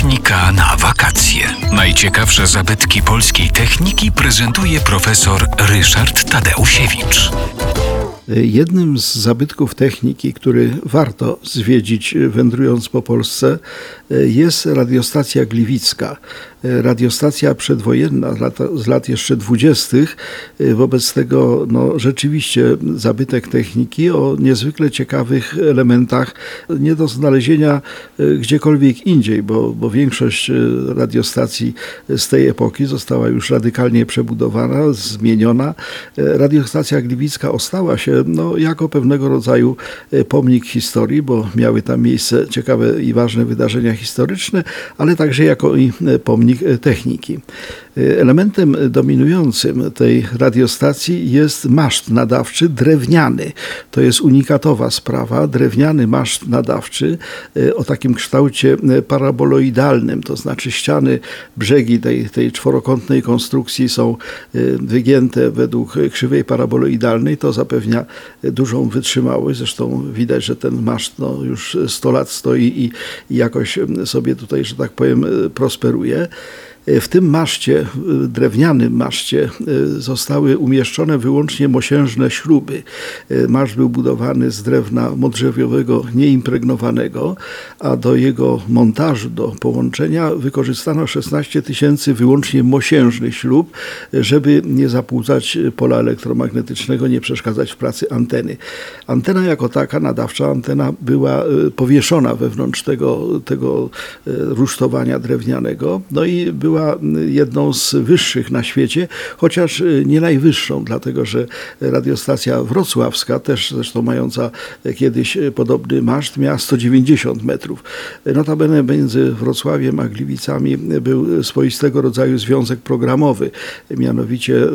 Technika na wakacje. Najciekawsze zabytki polskiej techniki prezentuje profesor Ryszard Tadeusiewicz. Jednym z zabytków techniki, który warto zwiedzić wędrując po Polsce, jest radiostacja Gliwicka. Radiostacja przedwojenna z lat, jeszcze dwudziestych. Wobec tego no, rzeczywiście zabytek techniki o niezwykle ciekawych elementach, nie do znalezienia gdziekolwiek indziej, bo, bo większość radiostacji z tej epoki została już radykalnie przebudowana, zmieniona. Radiostacja Gliwicka ostała się no, jako pewnego rodzaju pomnik historii, bo miały tam miejsce ciekawe i ważne wydarzenia historyczne, ale także jako i pomnik e, techniki. Elementem dominującym tej radiostacji jest maszt nadawczy drewniany. To jest unikatowa sprawa. Drewniany maszt nadawczy o takim kształcie paraboloidalnym, to znaczy ściany, brzegi tej, tej czworokątnej konstrukcji są wygięte według krzywej paraboloidalnej. To zapewnia dużą wytrzymałość. Zresztą widać, że ten maszt no, już 100 lat stoi i, i jakoś sobie tutaj, że tak powiem, prosperuje. W tym maszcie, drewnianym maszcie, zostały umieszczone wyłącznie mosiężne śruby. Maszt był budowany z drewna modrzewiowego nieimpregnowanego, a do jego montażu, do połączenia wykorzystano 16 tysięcy wyłącznie mosiężnych śrub, żeby nie zapłudzać pola elektromagnetycznego, nie przeszkadzać w pracy anteny. Antena jako taka, nadawcza antena, była powieszona wewnątrz tego, tego rusztowania drewnianego, no i była była jedną z wyższych na świecie, chociaż nie najwyższą, dlatego że radiostacja wrocławska, też zresztą mająca kiedyś podobny maszt, miała 190 metrów. Notabene między Wrocławiem a Gliwicami był swoistego rodzaju związek programowy. Mianowicie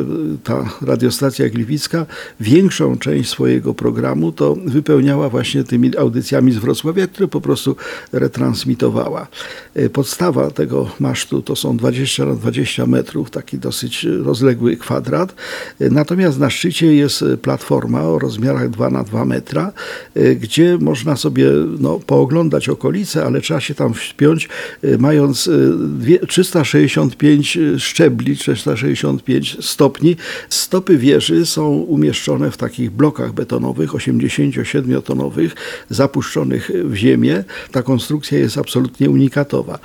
ta radiostacja gliwicka większą część swojego programu to wypełniała właśnie tymi audycjami z Wrocławia, które po prostu retransmitowała. Podstawa tego masztu to są 20 na 20 metrów, taki dosyć rozległy kwadrat. Natomiast na szczycie jest platforma o rozmiarach 2 na 2 metra, gdzie można sobie no, pooglądać okolice, ale trzeba się tam wspiąć, mając 365 szczebli, 365 stopni. Stopy wieży są umieszczone w takich blokach betonowych, 87-tonowych, zapuszczonych w ziemię. Ta konstrukcja jest absolutnie unikatowa.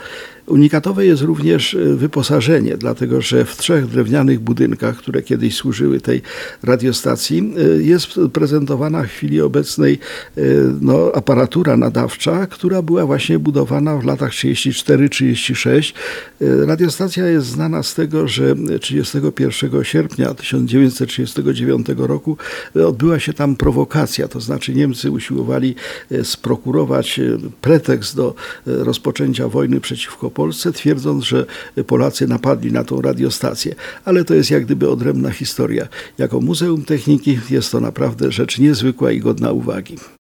Unikatowe jest również e, wyposażenie, dlatego że w trzech drewnianych budynkach, które kiedyś służyły tej radiostacji, e, jest prezentowana w chwili obecnej e, no, aparatura nadawcza, która była właśnie budowana w latach 34-36. Radiostacja jest znana z tego, że 31 sierpnia 1939 roku odbyła się tam prowokacja, to znaczy Niemcy usiłowali sprokurować pretekst do rozpoczęcia wojny przeciwko Polsce, twierdząc, że Polacy napadli na tą radiostację. Ale to jest jak gdyby odrębna historia. Jako Muzeum Techniki jest to naprawdę rzecz niezwykła i godna uwagi.